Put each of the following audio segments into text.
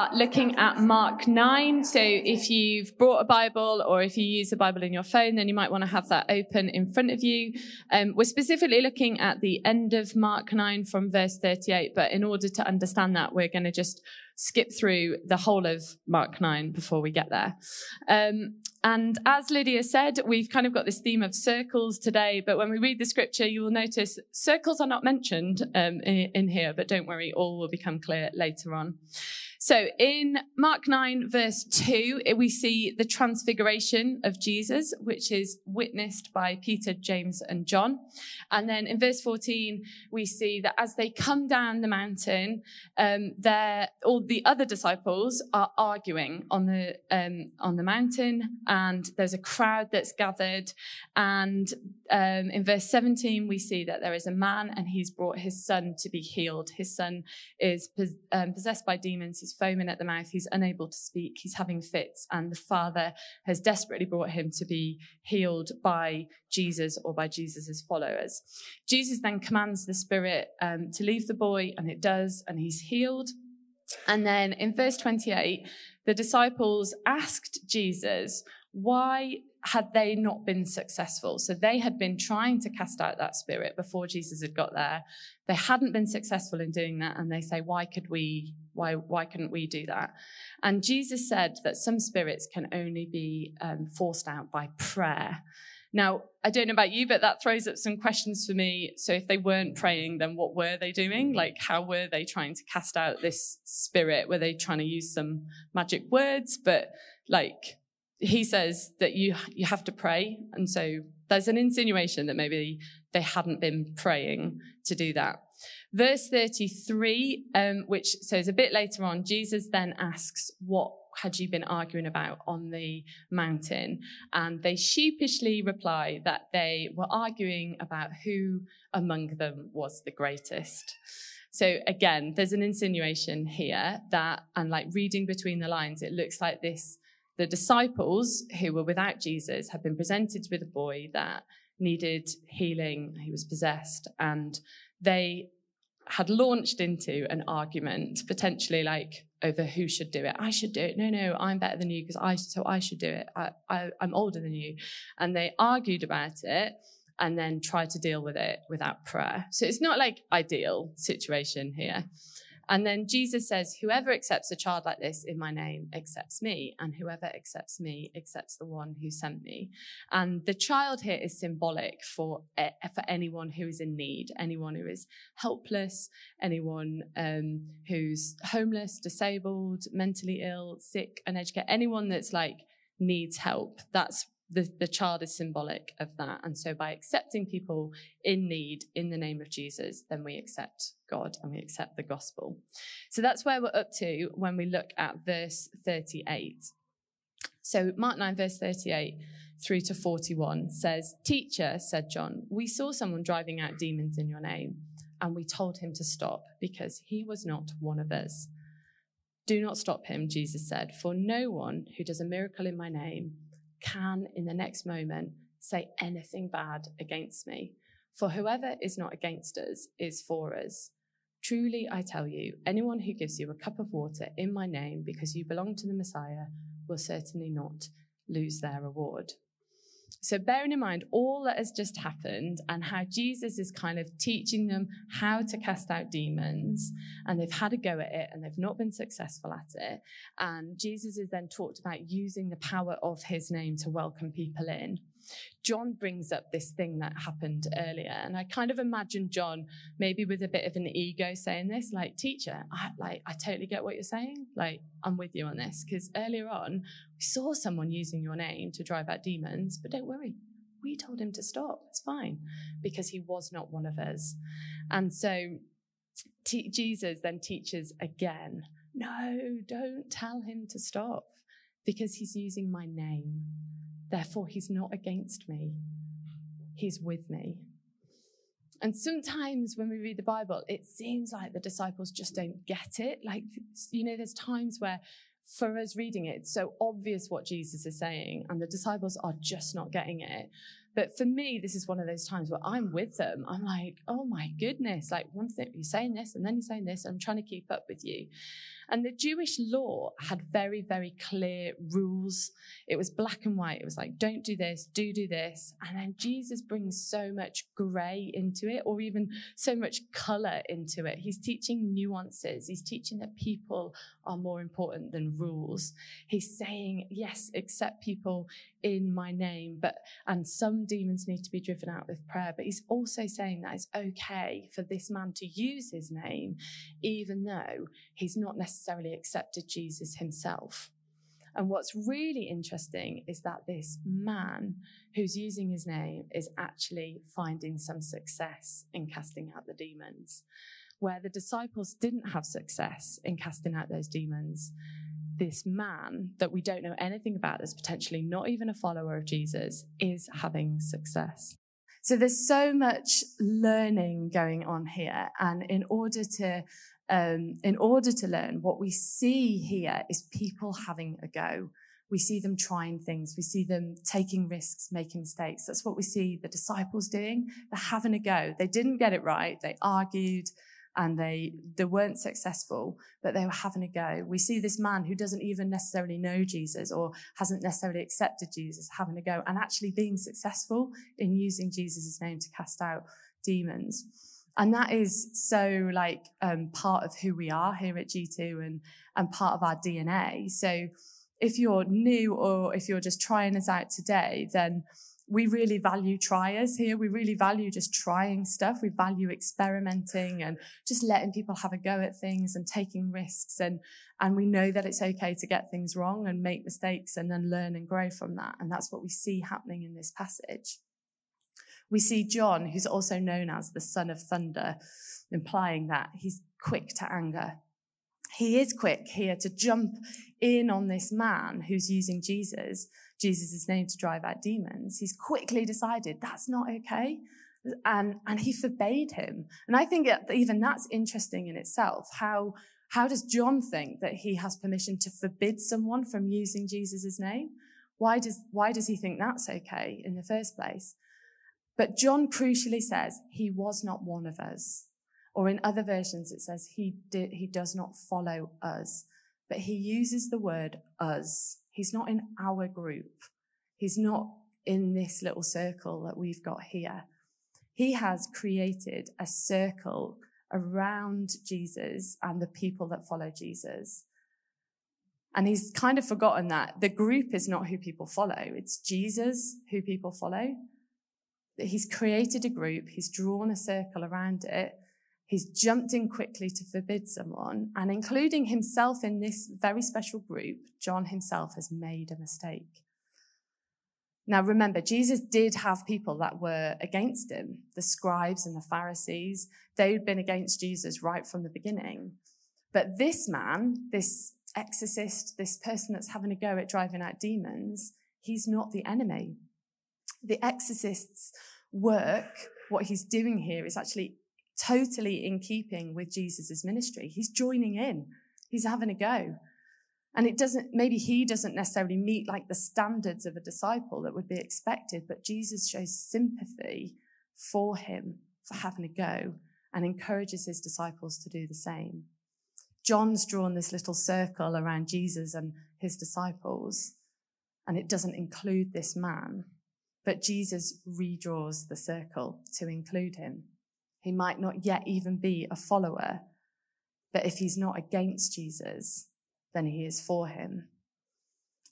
are looking at Mark 9. So if you've brought a Bible or if you use a Bible in your phone, then you might want to have that open in front of you. Um, we're specifically looking at the end of Mark 9 from verse 38. But in order to understand that, we're going to just skip through the whole of Mark 9 before we get there. Um, and as Lydia said, we've kind of got this theme of circles today, but when we read the scripture, you will notice circles are not mentioned um, in, in here, but don't worry, all will become clear later on. So in Mark 9, verse 2, we see the transfiguration of Jesus, which is witnessed by Peter, James, and John. And then in verse 14, we see that as they come down the mountain, um, all the other disciples are arguing on the, um, on the mountain, and there's a crowd that's gathered. And um, in verse 17, we see that there is a man and he's brought his son to be healed. His son is um, possessed by demons. He's He's foaming at the mouth. He's unable to speak. He's having fits. And the father has desperately brought him to be healed by Jesus or by Jesus' followers. Jesus then commands the spirit um, to leave the boy, and it does, and he's healed. And then in verse 28, the disciples asked Jesus, why had they not been successful? So they had been trying to cast out that spirit before Jesus had got there. They hadn't been successful in doing that. And they say, why could we, why, why couldn't we do that? And Jesus said that some spirits can only be um, forced out by prayer. Now, I don't know about you, but that throws up some questions for me. So if they weren't praying, then what were they doing? Like, how were they trying to cast out this spirit? Were they trying to use some magic words? But like, he says that you you have to pray, and so there's an insinuation that maybe they hadn't been praying to do that. Verse 33, um, which says a bit later on, Jesus then asks, What had you been arguing about on the mountain? And they sheepishly reply that they were arguing about who among them was the greatest. So again, there's an insinuation here that, and like reading between the lines, it looks like this the disciples who were without Jesus had been presented with a boy that needed healing, he was possessed, and they had launched into an argument, potentially like over who should do it. I should do it. No, no, I'm better than you because I so I should do it. I, I, I'm older than you, and they argued about it and then tried to deal with it without prayer. So it's not like ideal situation here. And then Jesus says, Whoever accepts a child like this in my name accepts me, and whoever accepts me accepts the one who sent me. And the child here is symbolic for, for anyone who is in need, anyone who is helpless, anyone um, who's homeless, disabled, mentally ill, sick, uneducated, anyone that's like needs help. That's the, the child is symbolic of that. And so by accepting people in need in the name of Jesus, then we accept God and we accept the gospel. So that's where we're up to when we look at verse 38. So Mark 9, verse 38 through to 41 says, Teacher, said John, we saw someone driving out demons in your name, and we told him to stop because he was not one of us. Do not stop him, Jesus said, for no one who does a miracle in my name can, in the next moment, say anything bad against me. For whoever is not against us is for us. Truly, I tell you, anyone who gives you a cup of water in my name because you belong to the Messiah will certainly not lose their reward. So, bearing in mind all that has just happened and how Jesus is kind of teaching them how to cast out demons, and they've had a go at it and they've not been successful at it. And Jesus is then talked about using the power of his name to welcome people in. John brings up this thing that happened earlier, and I kind of imagine John maybe with a bit of an ego saying this, like, "Teacher, I like I totally get what you're saying. Like, I'm with you on this because earlier on we saw someone using your name to drive out demons, but don't worry, we told him to stop. It's fine because he was not one of us." And so t- Jesus then teaches again, "No, don't tell him to stop." Because he's using my name. Therefore, he's not against me, he's with me. And sometimes when we read the Bible, it seems like the disciples just don't get it. Like, you know, there's times where for us reading it, it's so obvious what Jesus is saying, and the disciples are just not getting it. But for me, this is one of those times where I'm with them. I'm like, oh my goodness, like one thing, you're saying this and then you're saying this. I'm trying to keep up with you. And the Jewish law had very, very clear rules. It was black and white. It was like, don't do this, do do this. And then Jesus brings so much gray into it, or even so much color into it. He's teaching nuances. He's teaching that people are more important than rules. He's saying, yes, accept people in my name, but, and some demons need to be driven out with prayer. But he's also saying that it's okay for this man to use his name, even though he's not necessarily accepted Jesus himself. And what's really interesting is that this man who's using his name is actually finding some success in casting out the demons. Where the disciples didn't have success in casting out those demons, this man that we don't know anything about, that's potentially not even a follower of Jesus, is having success. So there's so much learning going on here. And in order to um, in order to learn, what we see here is people having a go. We see them trying things. We see them taking risks, making mistakes. That's what we see the disciples doing. They're having a go. They didn't get it right. They argued and they, they weren't successful, but they were having a go. We see this man who doesn't even necessarily know Jesus or hasn't necessarily accepted Jesus having a go and actually being successful in using Jesus' name to cast out demons. And that is so like um, part of who we are here at G2 and, and part of our DNA. So if you're new or if you're just trying us out today, then we really value triers here. We really value just trying stuff. We value experimenting and just letting people have a go at things and taking risks. And, and we know that it's okay to get things wrong and make mistakes and then learn and grow from that. And that's what we see happening in this passage. We see John, who's also known as the son of thunder, implying that he's quick to anger. He is quick here to jump in on this man who's using Jesus, Jesus' name to drive out demons. He's quickly decided that's not okay. And, and he forbade him. And I think that even that's interesting in itself. How, how does John think that he has permission to forbid someone from using Jesus' name? Why does, why does he think that's okay in the first place? But John crucially says he was not one of us. Or in other versions, it says he he does not follow us, but he uses the word us. He's not in our group. He's not in this little circle that we've got here. He has created a circle around Jesus and the people that follow Jesus. And he's kind of forgotten that the group is not who people follow. It's Jesus who people follow that he's created a group, he's drawn a circle around it, he's jumped in quickly to forbid someone, and including himself in this very special group, John himself has made a mistake. Now remember, Jesus did have people that were against him, the scribes and the Pharisees. They'd been against Jesus right from the beginning. But this man, this exorcist, this person that's having a go at driving out demons, he's not the enemy. The exorcist's work, what he's doing here is actually totally in keeping with Jesus' ministry. He's joining in. He's having a go. And it doesn't, maybe he doesn't necessarily meet like the standards of a disciple that would be expected, but Jesus shows sympathy for him for having a go and encourages his disciples to do the same. John's drawn this little circle around Jesus and his disciples, and it doesn't include this man. But Jesus redraws the circle to include him. He might not yet even be a follower, but if he's not against Jesus, then he is for him.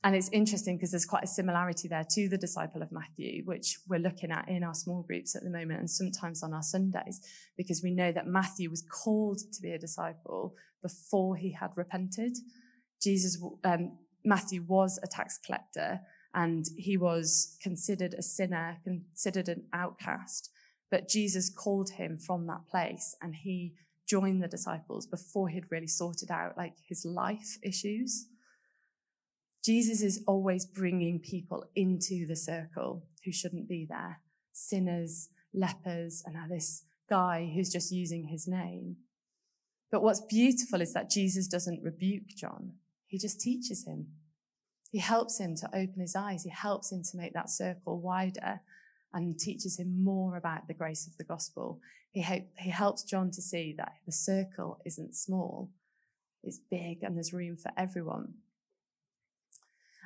And it's interesting because there's quite a similarity there to the disciple of Matthew, which we're looking at in our small groups at the moment and sometimes on our Sundays, because we know that Matthew was called to be a disciple before he had repented. Jesus, um, Matthew was a tax collector and he was considered a sinner, considered an outcast. But Jesus called him from that place and he joined the disciples before he'd really sorted out like his life issues. Jesus is always bringing people into the circle who shouldn't be there. Sinners, lepers, and now this guy who's just using his name. But what's beautiful is that Jesus doesn't rebuke John. He just teaches him. He helps him to open his eyes. He helps him to make that circle wider. and teaches him more about the grace of the gospel. He, he helps John to see that the circle isn't small, it's big, and there's room for everyone.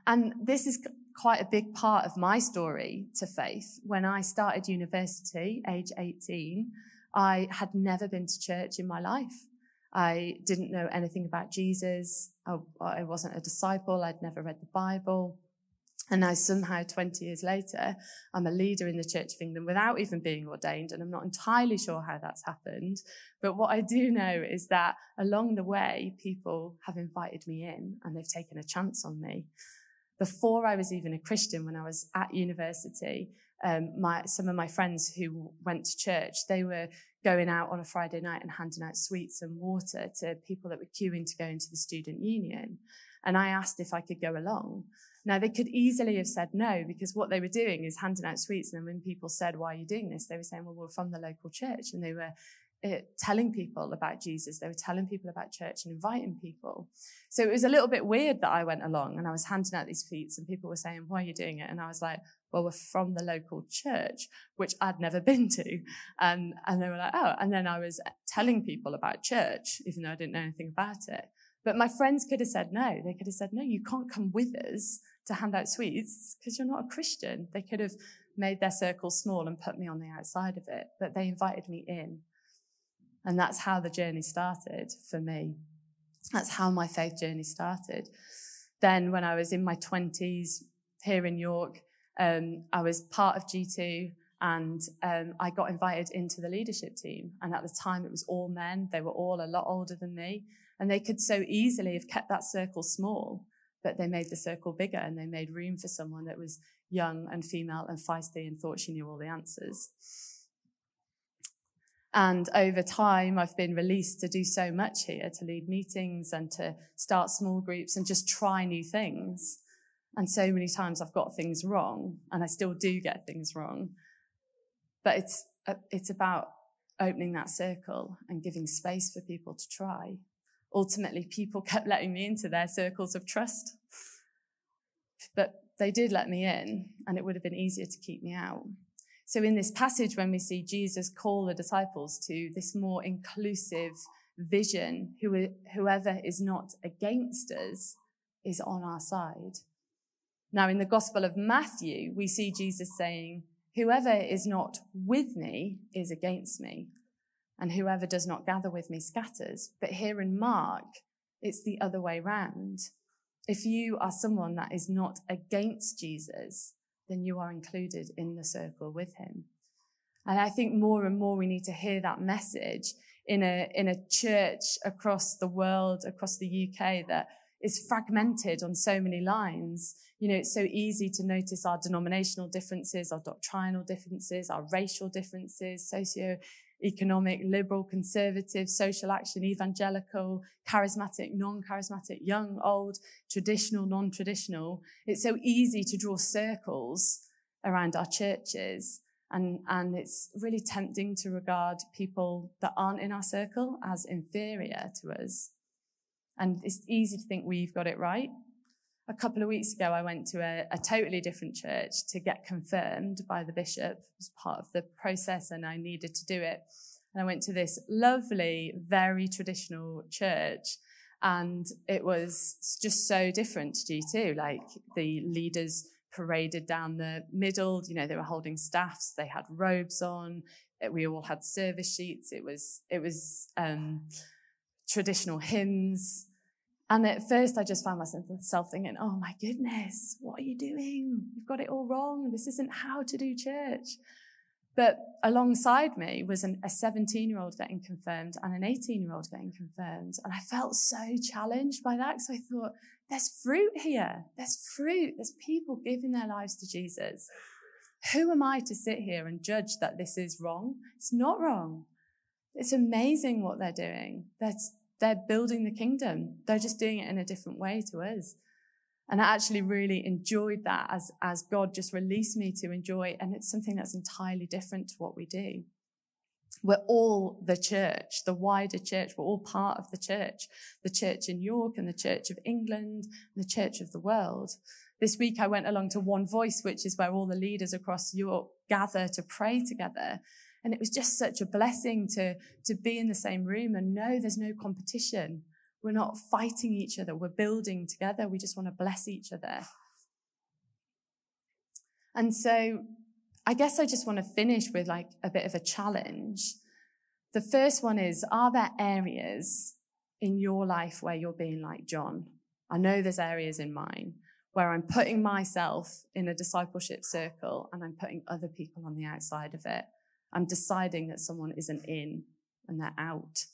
And this is quite a big part of my story to faith. When I started university, age 18, I had never been to church in my life. I didn't know anything about Jesus. I, I wasn't a disciple. I'd never read the Bible. And now somehow 20 years later, I'm a leader in the Church of England without even being ordained. And I'm not entirely sure how that's happened. But what I do know is that along the way, people have invited me in and they've taken a chance on me. Before I was even a Christian, when I was at university, um, my, some of my friends who went to church, they were going out on a Friday night and handing out sweets and water to people that were queuing to go into the student union. And I asked if I could go along. Now they could easily have said no because what they were doing is handing out sweets. And then when people said, why are you doing this? They were saying, well, we're from the local church and they were uh, telling people about Jesus. They were telling people about church and inviting people. So it was a little bit weird that I went along and I was handing out these sweets and people were saying, why are you doing it? And I was like, well, we're from the local church, which I'd never been to. Um, and they were like, oh, and then I was telling people about church, even though I didn't know anything about it. But my friends could have said no. They could have said, no, you can't come with us to hand out sweets because you're not a Christian. They could have made their circle small and put me on the outside of it, but they invited me in. And that's how the journey started for me. That's how my faith journey started. Then when I was in my twenties here in York, um, I was part of G2 and um, I got invited into the leadership team. And at the time, it was all men. They were all a lot older than me. And they could so easily have kept that circle small, but they made the circle bigger and they made room for someone that was young and female and feisty and thought she knew all the answers. And over time, I've been released to do so much here, to lead meetings and to start small groups and just try new things. And so many times I've got things wrong and I still do get things wrong. But it's, uh, it's about opening that circle and giving space for people to try. Ultimately, people kept letting me into their circles of trust. But they did let me in and it would have been easier to keep me out. So in this passage, when we see Jesus call the disciples to this more inclusive vision, whoever is not against us is on our side. Now, in the Gospel of Matthew, we see Jesus saying, Whoever is not with me is against me, and whoever does not gather with me scatters. But here in Mark, it's the other way round. If you are someone that is not against Jesus, then you are included in the circle with him. And I think more and more we need to hear that message in a, in a church across the world, across the UK that is fragmented on so many lines. You know, it's so easy to notice our denominational differences, our doctrinal differences, our racial differences, socio-economic, liberal, conservative, social action, evangelical, charismatic, non-charismatic, young, old, traditional, non-traditional. It's so easy to draw circles around our churches. And, and it's really tempting to regard people that aren't in our circle as inferior to us. And it's easy to think we've got it right. A couple of weeks ago, I went to a, a totally different church to get confirmed by the bishop as part of the process, and I needed to do it. And I went to this lovely, very traditional church, and it was just so different to G2. Like the leaders paraded down the middle, you know, they were holding staffs, they had robes on, we all had service sheets. It was, it was, um, traditional hymns. And at first I just found myself thinking, oh my goodness, what are you doing? You've got it all wrong. This isn't how to do church. But alongside me was an, a 17 year old getting confirmed and an 18 year old getting confirmed. And I felt so challenged by that. So I thought, there's fruit here. There's fruit. There's people giving their lives to Jesus. Who am I to sit here and judge that this is wrong? It's not wrong. It's amazing what they're doing. They're, they're building the kingdom. They're just doing it in a different way to us. And I actually really enjoyed that as, as God just released me to enjoy. And it's something that's entirely different to what we do. We're all the church, the wider church. We're all part of the church, the church in York and the church of England and the church of the world. This week I went along to One Voice, which is where all the leaders across York gather to pray together. And it was just such a blessing to, to be in the same room and know there's no competition. We're not fighting each other. We're building together. We just want to bless each other. And so I guess I just want to finish with like a bit of a challenge. The first one is, are there areas in your life where you're being like John? I know there's areas in mine where I'm putting myself in a discipleship circle and I'm putting other people on the outside of it. I'm deciding that someone isn't in and they're out.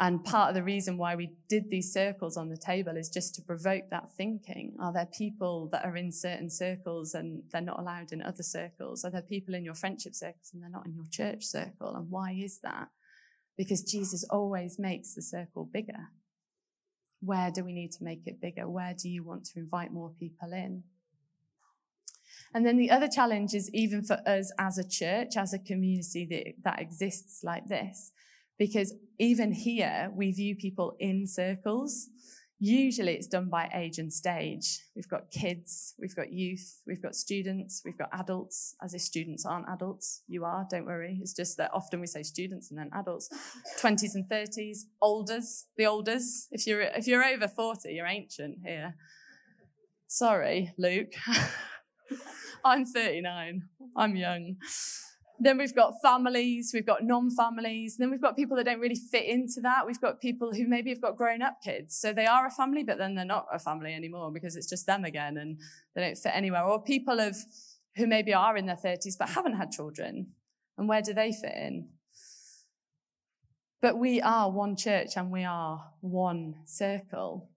And part of the reason why we did these circles on the table is just to provoke that thinking. Are there people that are in certain circles and they're not allowed in other circles? Are there people in your friendship circles and they're not in your church circle? And why is that? Because Jesus always makes the circle bigger. Where do we need to make it bigger? Where do you want to invite more people in? And then the other challenge is even for us as a church, as a community that, that exists like this, because even here we view people in circles. Usually it's done by age and stage. We've got kids, we've got youth, we've got students, we've got adults, as if students aren't adults. You are, don't worry. It's just that often we say students and then adults. 20s and 30s, olders, the olders. If you're, if you're over 40, you're ancient here. Sorry, Luke. I'm 39. I'm young. Then we've got families, we've got non-families, then we've got people that don't really fit into that. We've got people who maybe have got grown-up kids. So they are a family, but then they're not a family anymore because it's just them again and they don't fit anywhere. Or people of who maybe are in their 30s but haven't had children. And where do they fit in? But we are one church and we are one circle.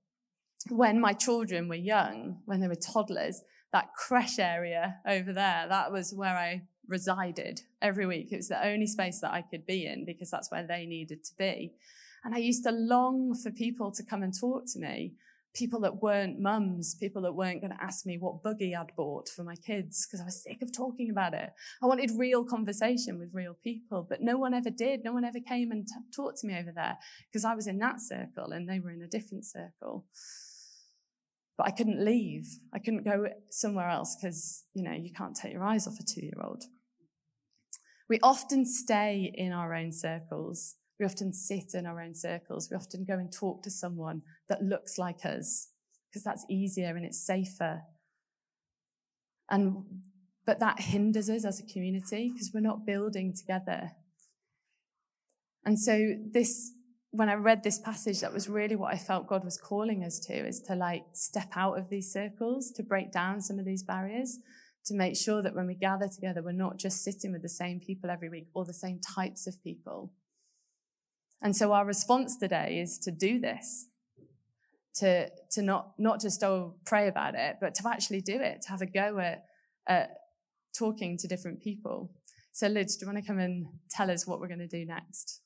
When my children were young, when they were toddlers, that creche area over there, that was where I resided every week. It was the only space that I could be in because that's where they needed to be. And I used to long for people to come and talk to me. People that weren't mums, people that weren't going to ask me what buggy I'd bought for my kids because I was sick of talking about it. I wanted real conversation with real people, but no one ever did. No one ever came and t- talked to me over there because I was in that circle and they were in a different circle but I couldn't leave. I couldn't go somewhere else because, you know, you can't take your eyes off a two year old. We often stay in our own circles. We often sit in our own circles. We often go and talk to someone that looks like us because that's easier and it's safer. And, but that hinders us as a community because we're not building together. And so this when I read this passage, that was really what I felt God was calling us to, is to like step out of these circles, to break down some of these barriers, to make sure that when we gather together, we're not just sitting with the same people every week or the same types of people. And so our response today is to do this, to, to not, not just oh, pray about it, but to actually do it, to have a go at, at talking to different people. So Liz, do you want to come and tell us what we're going to do next?